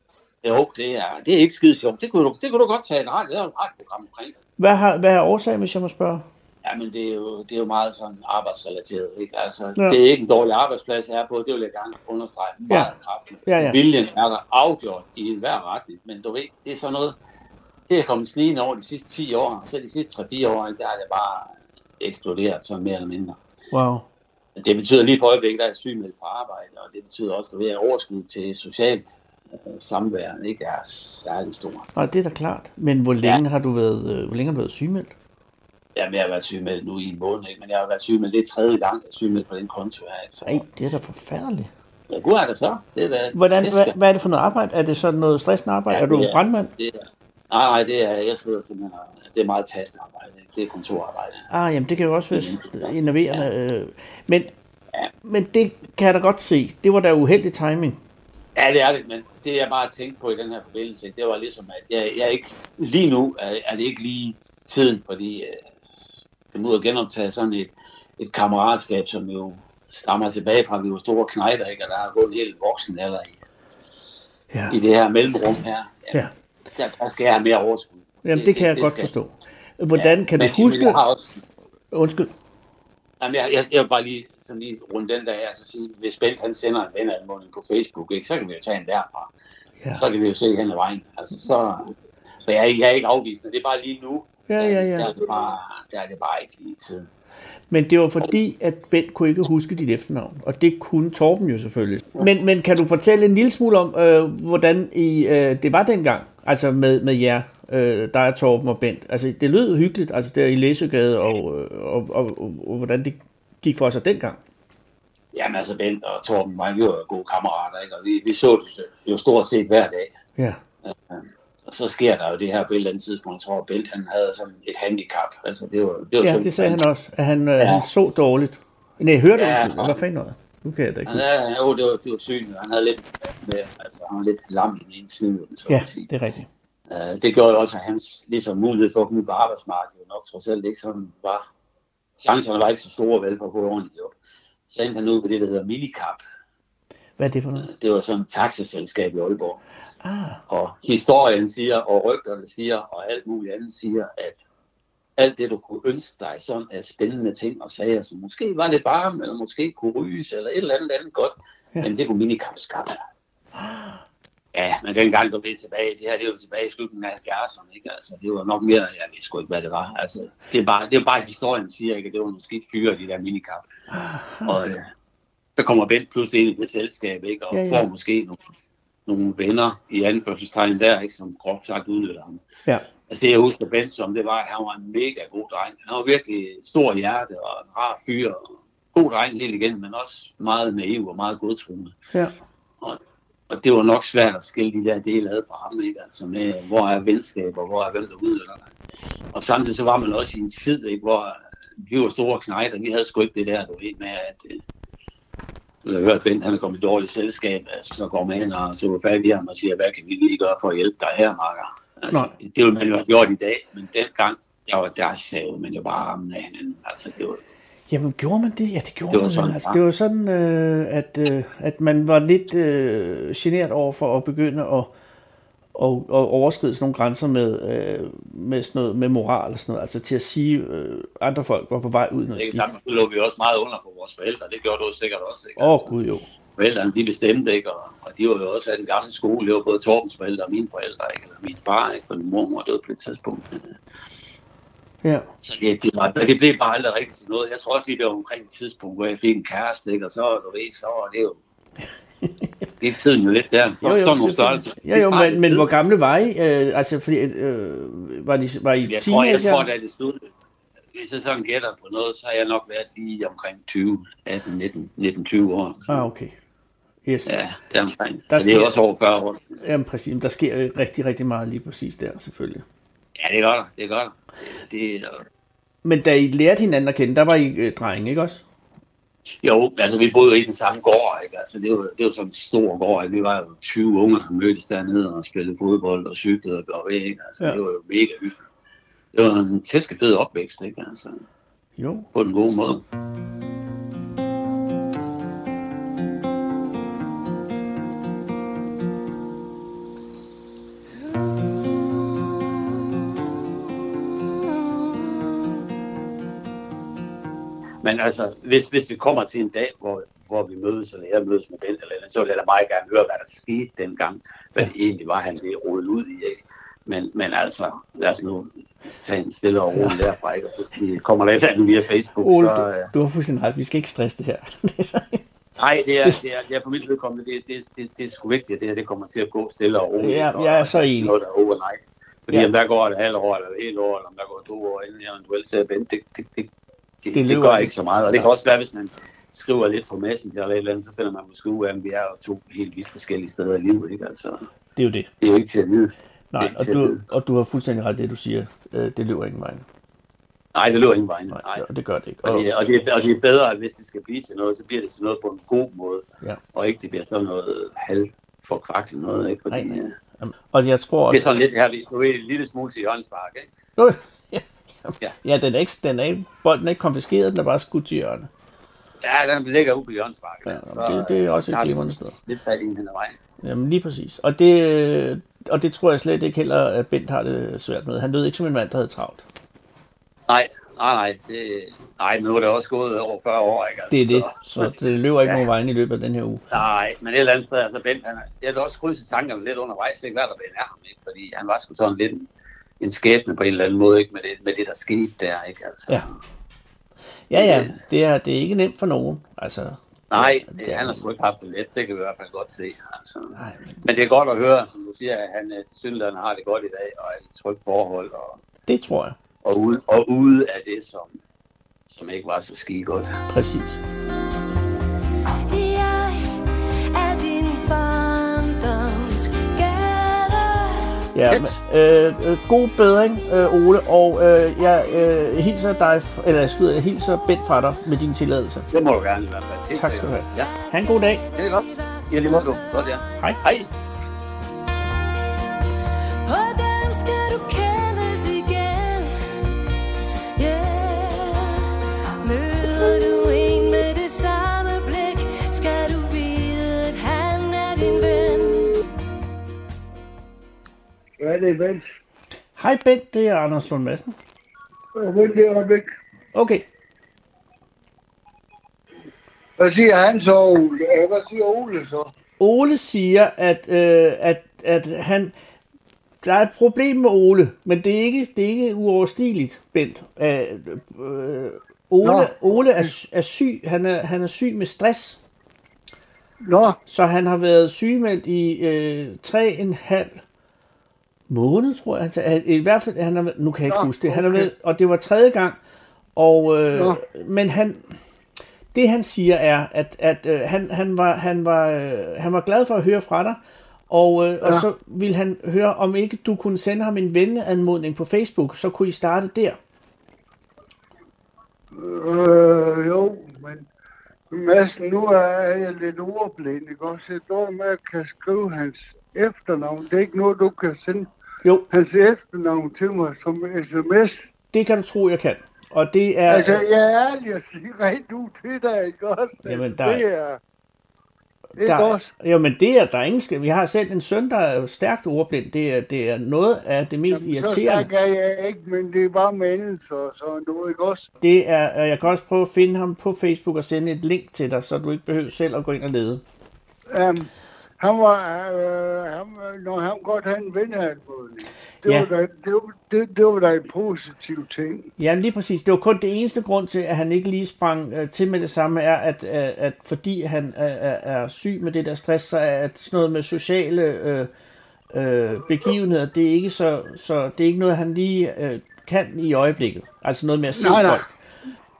jo, det er, det er ikke skide sjovt. Det kunne du, det kunne du godt tage et radio, lave et radioprogram omkring. Hvad, har, hvad er årsagen, hvis jeg må spørge? Ja, men det er jo, det er jo meget sådan arbejdsrelateret. Ikke? Altså, Ja. Det er ikke en dårlig arbejdsplads, jeg er på. Det vil jeg gerne understrege meget Ja. kraftigt. Ja, ja. Viljen er der afgjort i enhver retning. Men du ved, det er sådan noget, det er kommet snigende over de sidste 10 år. Så de sidste 3-4 år, der er det bare eksploderet sådan mere eller mindre. Wow. Det betyder lige for øjeblikket, der er sygemeldt fra arbejde, og det betyder også, at der er overskud til socialt øh, samvær, ikke er særlig stort. Nej, det er da klart. Men hvor længe ja. har du været, øh, hvor længe har du været sygemeldt? Jeg har været sygemeldt nu i en måned, ikke? men jeg har været sygemeldt, det tredje gang, jeg er sygemeldt på den konto her. Så Nej, det er da forfærdeligt. ja, hvor er det så? Det er da Hvordan, hvad, hvad er det for noget arbejde? Er det sådan noget stressende arbejde? Ja, er du er- brandmand? Det er, nej, nej, det er, jeg sidder simpelthen, og, det er meget tastearbejde, det er kontorarbejde. Ah, jamen det kan jo også være innoverende. Øh, men, men det kan jeg da godt se. Det var da uheldig timing. Ja, det er det, men det jeg bare tænkte på i den her forbindelse, det var ligesom, at jeg, jeg ikke, lige nu er, er det ikke lige tiden, fordi øh, jeg må ud og genoptage sådan et, et kammeratskab, som jo stammer tilbage fra, at vi var store knejder, ikke? og der er gået en helt voksen alder i, Ja. i det her mellemrum her. Ja. Der, der skal jeg have mere overskud. Jamen det kan jeg godt skal- forstå. Hvordan kan du huske... Men jeg har også, Undskyld. Jamen, jeg, jeg, jeg vil bare lige, sådan lige runde den der her, så sige, hvis Bent han sender en venanmodning på Facebook, ikke, så kan vi jo tage en derfra. Ja. Så kan vi jo se hen ad vejen. Altså, så, så jeg, ikke- jeg er ikke afvisende. Det er bare lige nu. Ja, ja, ja. Der er det bare, der er det bare ikke lige tiden. Men det var fordi, at Bent kunne ikke huske dit efternavn. Og det kunne Torben jo selvfølgelig. Men, men kan du fortælle en lille smule om, øh, hvordan I, øh, det var dengang? Altså med, med jer øh, der er Torben og Bent. Altså, det lød hyggeligt, altså der i Læsøgade, og, og, og, og, og, og hvordan det gik for sig dengang. Jamen altså, Bent og Torben var jo gode kammerater, ikke? og vi, vi så det jo stort set hver dag. Ja. Og så sker der jo det her på et eller andet tidspunkt. Jeg tror, at Bent han havde sådan et handicap. Altså, det var, det var Ja, det sagde han også, at han, ja. han så dårligt. Nej, hørte Ja, ja, Hvad fanden noget? Nu kan jeg da ikke Han er, jo, det var, det var sygt. Han havde lidt med, altså, han var lidt lam i den ene side. Så Ja, det er rigtigt. Uh, det gjorde jo også, at hans ligesom, mulighed for at komme ud på arbejdsmarkedet nok trods alt ikke sådan var. Chancerne var ikke så store vel for at et ordentligt job. Så endte han ud på det, der hedder Minicap. Hvad er det for noget? Det var sådan et taxaselskab i Aalborg. Ah, Og historien siger, og rygterne siger, og alt muligt andet siger, at alt det, du kunne ønske dig sådan af spændende ting og sager, som måske var lidt varme, eller måske kunne ryges, eller et eller andet andet godt, Ja. men det kunne minicap skaffe. Ja, men dengang du blev tilbage, det her det var tilbage i slutningen af 70'erne, ikke? Altså, det var nok mere, jeg ved sgu ikke, hvad det var. Altså, det er bare, det er bare historien siger, ikke? det var nogle skidt fyre, de der minicap. Og øh, så kommer Bent pludselig ind i det selskab, ikke? Og Ja, ja, får måske nogle, nogle venner i anførselstegn der, ikke? Som groft sagt udnytter ham. ja. Altså det jeg husker Bent som, det var, at han var en mega god dreng. Han var virkelig stor hjerte og en rar fyr. og God dreng helt igen, men også meget naiv og meget godtroende. Ja. Og, det var nok svært at skille de der dele ad fra ham, ikke? Altså med, hvor er venskab og hvor er hvem, der udnytter dig. Og samtidig så var man også i en tid, ikke? hvor vi var store knejder. Vi havde sgu ikke det der, du ved, med at... Øh, du har hørt, Bent, han er kommet i dårligt selskab, altså, så går man ind og så fat i ham og siger, hvad kan vi lige gøre for at hjælpe dig her, Marker? Altså, Nej. det, det ville man jo have gjort i dag, men dengang, der, var, der savede man jo bare af hinanden. Altså, det var, Jamen, gjorde man det? Ja, det gjorde Det man. sådan, altså, ja. det var sådan, øh, at, øh, at man var lidt øh, generet over for at begynde at, at, at overskride sådan nogle grænser med, øh, med, sådan noget, med moral og sådan noget. Altså til at sige, øh, andre folk var på vej ud i noget skidt. sammen, så lå vi også meget under på vores forældre. Det gjorde du sikkert også. Åh, Altså, oh, gud jo. forældrene, de bestemte, ikke? Og, og de var jo også af den gamle skole. Det var både Torbens forældre og mine forældre, ikke? Eller min far, ikke? Og min mormor døde på et tidspunkt. Men, øh, Ja. Så det, det, var, det blev bare aldrig rigtigt til noget. Jeg tror også lige, det var omkring et tidspunkt, hvor jeg fik en kæreste, ikke? Og så, du ved, så var det jo... Det er tiden jo lidt der. Jo, jo, sådan nogle selvfølgelig. størrelser. ja, jo men, men hvor gamle var I? Øh, altså, fordi, øh, var, de, var I Jeg tror, jeg teenager? tror, da det sluttede, hvis jeg sådan gætter på noget, så har jeg nok været lige omkring 20, 18, 19, 19 20 år. Så, Ah, okay. Yes. Ja, det er omkring. Der Så det er sker- også over 40 år. Jamen præcis, der sker rigtig, rigtig meget lige præcis der, selvfølgelig. Ja, det gør der. Det gør der. Det, det, Men da I lærte hinanden at kende, der var I øh, drenge, ikke også? jo, altså vi boede jo i den samme gård, ikke? Altså det var, det var sådan en stor gård, ikke? Vi var jo 20 unger, der mødtes dernede og spillede fodbold og cyklede og gjorde ved, ikke? Altså ja. det var jo mega hyggeligt. Det var en tæskefed opvækst, ikke? Altså Jo. på den gode måde. Men altså, hvis, hvis vi kommer til en dag, hvor, hvor vi mødes, eller jeg mødes med Bent, eller, andet, så vil jeg da meget gerne høre, hvad der skete dengang. Hvad det egentlig var, han blev rodet ud i, ikke? Men, men altså, lad os nu tage en stille og rolig derfra, ikke? Og så vi kommer der et andet via Facebook, Ole, så... du, Øh, du har fuldstændig ret. Vi skal ikke stresse det her. nej, det er, det, er, det er for mit vedkommende, det, det, det, det er sgu vigtigt, at det her det kommer til at gå stille og roligt. Ja, og, jeg er så enig. Noget, der er overnight. Fordi Ja. ja. om der går et halvt år, eller et helt år, eller om der går to år, inden jeg eventuelt ser Bent, det, det, det, det, Det det, gør ikke. så meget. Og det kan også være, hvis man skriver lidt på Messenger eller et eller andet, så finder man måske ud af, at vi er jo to helt vidt forskellige steder i livet. Ikke? Altså, Det er jo det. det er jo ikke til at vide. Nej, er og til du, og du har fuldstændig ret i det, du siger. Øh, Det løber ingen vej. Nej, det løber ingen vej. Nej, Nej. og det gør det ikke. Og Og, det, og, det, og det er bedre, at hvis det skal blive til noget, så bliver det til noget på en god måde. Ja. Og ikke det bliver sådan noget halv for kvaklet noget. Ikke? Fordi, Nej. øh, og jeg tror det er også... sådan lidt her, vi ved, en lille smule til hjørnespark. Ikke? Øh, ja. Ja. den er ikke, den er ikke, bolden er ikke konfiskeret, den er bare skudt til hjørne. Ja, den ligger ude på hjørnespark. Ja, det, det er også et glimrende sted. Lidt fat i en hen ad vejen. Jamen lige præcis. Og det, og det tror jeg slet ikke heller, at Bent har det svært med. Han lød ikke som en mand, der havde travlt. Nej, nej, nej. Det, nej, nu er det også gået over 40 år, ikke? Altså, Det er det. Så det løber ikke Ja. nogen vejen i løbet af den her uge. Nej, men et eller andet sted, altså Bent, han, er- jeg vil også krydse tankerne lidt undervejs, ikke hvad der blev af ham, ikke? Fordi han var sgu sådan lidt en, en skæbne på en eller anden måde, ikke? Med det, med det der skete der, ikke? Altså, Ja. Ja, ja. Det er, det er ikke nemt for nogen. Altså, Nej, det, det han har sgu ikke haft det let. Det kan vi i hvert fald godt se. Altså. Nej, men Men det er godt at høre, som du siger, at han til har det godt i dag, og er i et trygt forhold, og, det tror jeg. og, ude, og ude af det, som, som ikke var så skide godt. Præcis. Ja, men, øh, øh, god bedring, øh, Ole, og øh, jeg øh, hilser dig, eller jeg skyder, jeg hilser Bent fra dig med din tilladelse. Det må du gerne i hvert fald. Tak skal du have. Ja, Ha' en god dag. det er godt. Ja, det må du. Godt, ja. Hej. Hej. Vent? Hej Bent, det er Anders Lund Madsen. Vent det øjeblik. Okay, Hvad siger han så, Ole? Hvad siger Ole så? Ole siger, at, øh, at, at han... Der er et problem med Ole, men det er ikke, det er ikke uoverstigeligt, Bent. Øh, øh, Ole, Nå. Ole er, er syg. Han er, han er syg med stress. Nå, Så han har været sygemeldt i øh, tre en halv måned, tror jeg. Sagde. I hvert fald, han har, nu kan jeg ikke Nå, huske det. Han har okay. været, og det var tredje gang. Og, øh, Nå. men han, det han siger er, at, at øh, han, han, var, han, var, øh, han var glad for at høre fra dig, og, øh, og Ja. så ville han høre, om ikke du kunne sende ham en venneanmodning på Facebook, så kunne I starte der. øh, jo, men Madsen, nu er jeg lidt ordblind, ikke også? Jeg står med at kan skrive hans efternavn. Det er ikke noget, du kan sende Jo, hans efternavn til mig som sms. det kan du tro, jeg kan. Og det er... Altså, jeg er ærlig at sige rent ud til dig, ikke også? Jamen, der- Det er... Ikke Der, også? jo, men det er der er ingen skal. Vi har selv en søn, der er stærkt ordblind. Det er, det er noget af det mest Jamen, så irriterende. er jeg ikke, men det er bare mennesker og sådan noget, ikke også? Det er, jeg kan også prøve at finde ham på Facebook og sende et link til dig, så du ikke behøver selv at gå ind og lede. Um, han var, øh, han, når han godt havde en venneanmodning. Det, Ja. var da, det, var, det, det var da en positiv ting. Ja, lige præcis. Det var kun det eneste grund til, at han ikke lige sprang øh, til med det samme, er, at, at, at fordi han er, er, syg med det der stress, så er at sådan noget med sociale øh, øh, begivenheder, det er ikke så, så det er ikke noget, han lige øh, kan i øjeblikket. Altså noget med at se Nej, nej.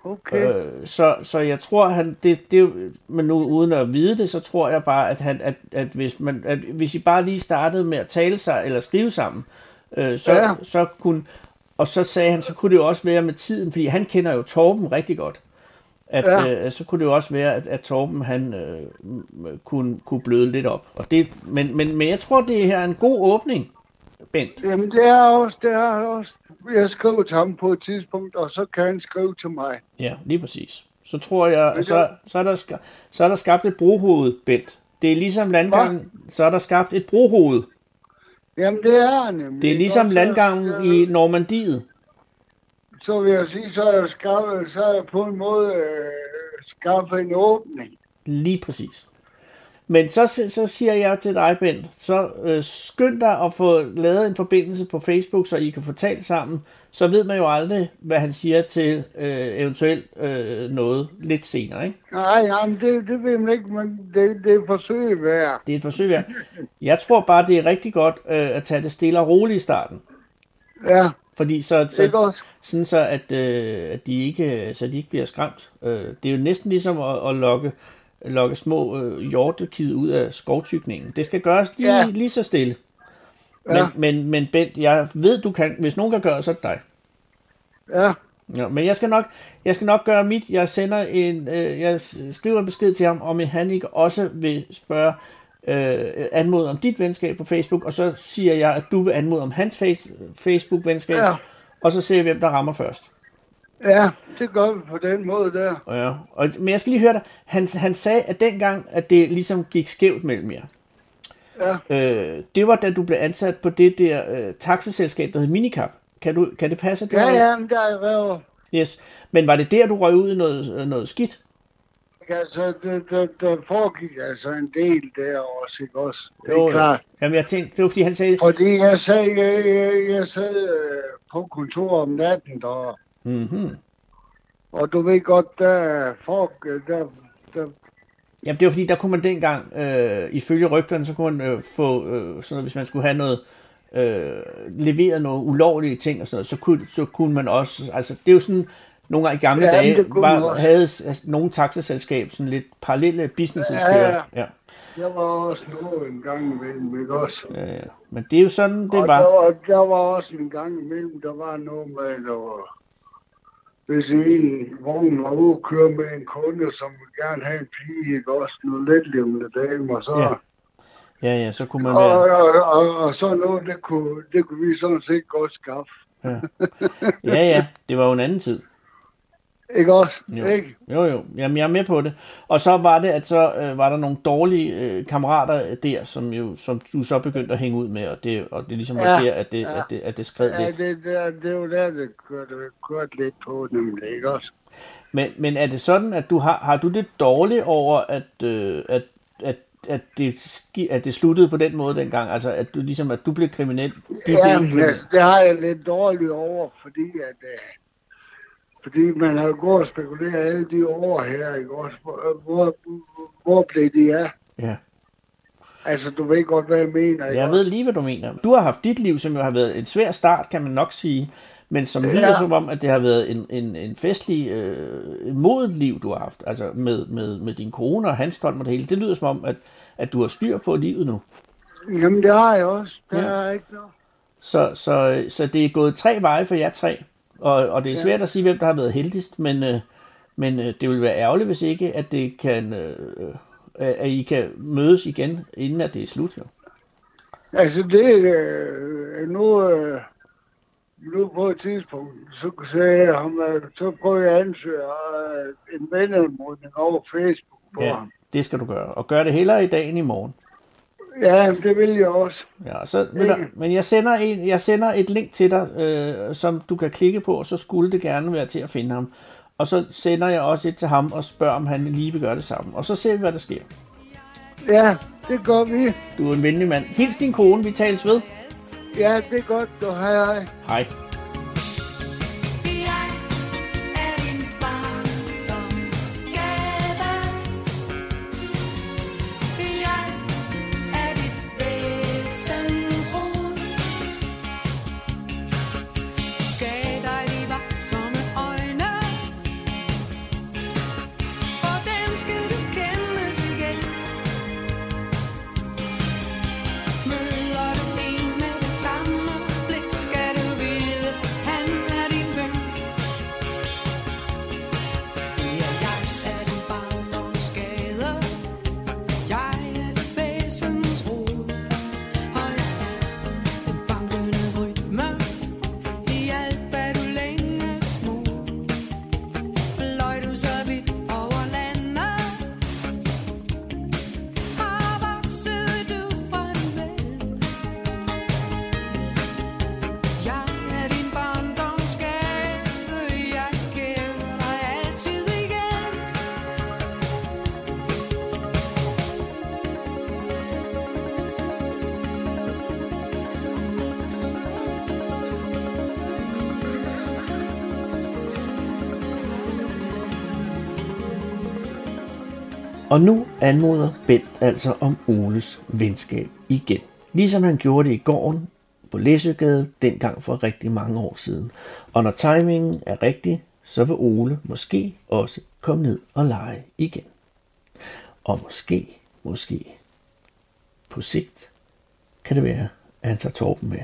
Okay. Øh, så, så jeg tror, han, det, det, men nu uden at vide det, så tror jeg bare, at, han, at, at, hvis, man, at hvis I bare lige startede med at tale sig eller skrive sammen, øh, så, Ja. så kunne, og så sagde han, så kunne det jo også være med tiden, fordi han kender jo Torben rigtig godt, at Ja. øh, så kunne det jo også være, at, at Torben han øh, kunne, kunne bløde lidt op. Og det, men, men, men jeg tror, det her er en god åbning, Bent. Jamen, det er også, det er også. Jeg skrev til ham på et tidspunkt, og så kan han skrive til mig. Ja, lige præcis. Så tror jeg, så, så, er der, så er der skabt et brohoved, Bent. Det er ligesom landgangen, så er der skabt et brohoved. Jamen, det er nemlig. Det er ligesom også? landgangen i Normandiet. Så vil jeg sige, så er jeg, skaffet, så er jeg på en måde øh, skaffet en åbning. Lige præcis. Men så, så siger jeg til dig, Bent, så øh, skynd dig at få lavet en forbindelse på Facebook, så I kan få talt sammen. Så ved man jo aldrig, hvad han siger til øh, eventuelt øh, noget lidt senere. Ikke? Nej, jamen, det, det ved man ikke, men det, det er forsøg værd. Det er et forsøg værd. Jeg tror bare, det er rigtig godt øh, at tage det stille og roligt i starten. Ja, Fordi så, så, sådan så, at, øh, at de ikke, så de ikke bliver skræmt. Øh, det er jo næsten ligesom at, at lokke, lokke små øh, hjortekid ud af skovtykningen. Det skal gøres lige, Ja. lige så stille. Men, Ja. men, men Bent, jeg ved, du kan, hvis nogen kan gøre, så er det dig. Ja, Ja, men jeg skal nok, jeg skal nok gøre mit. Jeg sender en, øh, jeg skriver en besked til ham, om han ikke også vil spørge, øh, anmode om dit venskab på Facebook, og så siger jeg, at du vil anmode om hans face, Facebook-venskab, Ja. og så ser vi, hvem der rammer først. Ja, det gør vi på den måde der. Ja, og, men jeg skal lige høre dig. Han, han sagde, at dengang, at det ligesom gik skævt mellem jer. Ja, Øh, det var, da du blev ansat på det der øh, taxaselskab, der hed Minicap. Kan, du, kan det passe? Det ja, var, ja, men der er jo... Yes. Men var det der, du røg ud i noget, noget skidt? Altså, der, der, der foregik altså en del der også, ikke også? Det er Jo, klart. Jamen, jeg tænkte, det var fordi, han sagde... Fordi jeg sad, jeg, jeg, jeg sad øh, på kontor om natten, der, Mm-hmm. og du ved godt, der er folk, øh, der, der, Jamen, det var fordi, der kunne man dengang, øh, ifølge rygterne, så kunne man øh, få øh, sådan noget, hvis man skulle have noget, øh, leveret nogle ulovlige ting og sådan noget, så kunne, så kunne man også, altså det er jo sådan, nogle gange i gamle Ja, dage, var, havde altså, nogle taxaselskab sådan lidt parallelle businesses Ja, ja. Ja, Jeg var også noget en gang imellem, ikke også? ja, ja. Men det er jo sådan, det og var. Der, var, der var også en gang imellem, der var noget med, der var, hvis en vogn var ude at køre med en kunde, som ville gerne have en pige, ikke også? Nogle letlevende damer, så... Ja. Ja, ja, så kunne man Og, være... og, og, og så noget, det kunne, det kunne vi sådan set godt skaffe. Ja. ja, ja, det var jo en anden tid. Ikke også? Jo. Ikke? Jo, jo, jamen jeg er med på det. Og så var det, at så øh, var der nogle dårlige øh, kammerater der, som, jo, som du så begyndte at hænge ud med, og det, og det ligesom var Ja, der, at det, ja. at det, at det skred Ja, lidt. det, det, det var der, det kørte, kørte lidt på, nemlig, ikke også? Men, men er det sådan, at du har, har du det dårligt over, at, øh, at, at, at, det, at det sluttede på den måde dengang? Altså, at du ligesom, at du blev kriminel? De blev Ja, kriminelle. altså, det har jeg lidt dårligt over, fordi at, øh, fordi man har gået og spekuleret alle de år her, ikke også? Hvor, hvor, hvor blev de af? Ja. Altså, du ved godt, hvad jeg mener, ikke Jeg ved lige, hvad du mener. Du har haft dit liv, som jo har været en svær start, kan man nok sige, men som lyder Ja. som om, at det har været en, en, en festlig, øh, modet liv, du har haft, altså med, med, med din kone og hans og det hele. Det lyder som om, at, at du har styr på livet nu. Jamen, det har jeg også. Det ja. har jeg ikke noget. Så, så, så det er gået tre veje for jer tre, og, og det er svært at sige, hvem der har været heldigst, men, øh, men øh, det vil være ærgerligt, hvis ikke, at, det kan, øh, at I kan mødes igen, inden at det er slut. Jo. Altså, det øh, nu, øh, nu på et tidspunkt, så sagde jeg ham, at så prøver jeg at ansøge øh, en venanmodning over Facebook på Ja, ham. det skal du gøre, og gør det hellere i dag end i morgen. Ja, det vil jeg også. Ja, så, du, men jeg sender, en, jeg sender et link til dig, øh, som du kan klikke på, og så skulle det gerne være til at finde ham. Og så sender jeg også et til ham og spørger, om han lige vil gøre det samme. Og så ser vi, hvad der sker. Ja, det gør vi. Du er en venlig mand. Hils din kone, vi tales ved. Ja, det er godt. Du hej hej. Hej. Og nu anmoder Bent altså om Oles venskab igen. Ligesom han gjorde det i gården på Læsøgade dengang for rigtig mange år siden. Og når timingen er rigtig, så vil Ole måske også komme ned og lege igen. Og måske, måske på sigt kan det være, at han tager Torben med.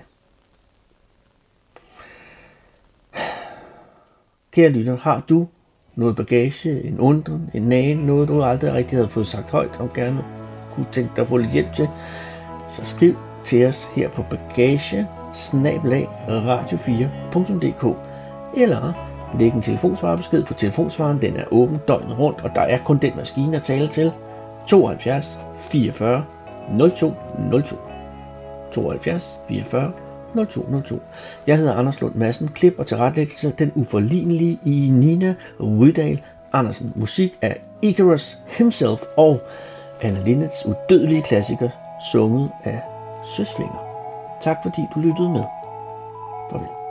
Kære lytter, har du noget bagage, en undren, en nagen, noget du aldrig rigtig havde fået sagt højt og gerne kunne tænke dig at få lidt hjælp til, så skriv til os her på bagage radio4.dk eller læg en telefonsvarebesked på telefonsvaren. Den er åben døgnet rundt, og der er kun den maskine at tale til. 72 44 02 02. 72 44 0202. Jeg hedder Anders Lund Madsen. Klip og tilrettelæggelse den uforlignelige i Nina Rydal Andersen. Musik af Icarus himself og Anna Linnets udødelige klassiker, sunget af Søsvinger. Tak fordi du lyttede med. Farvel.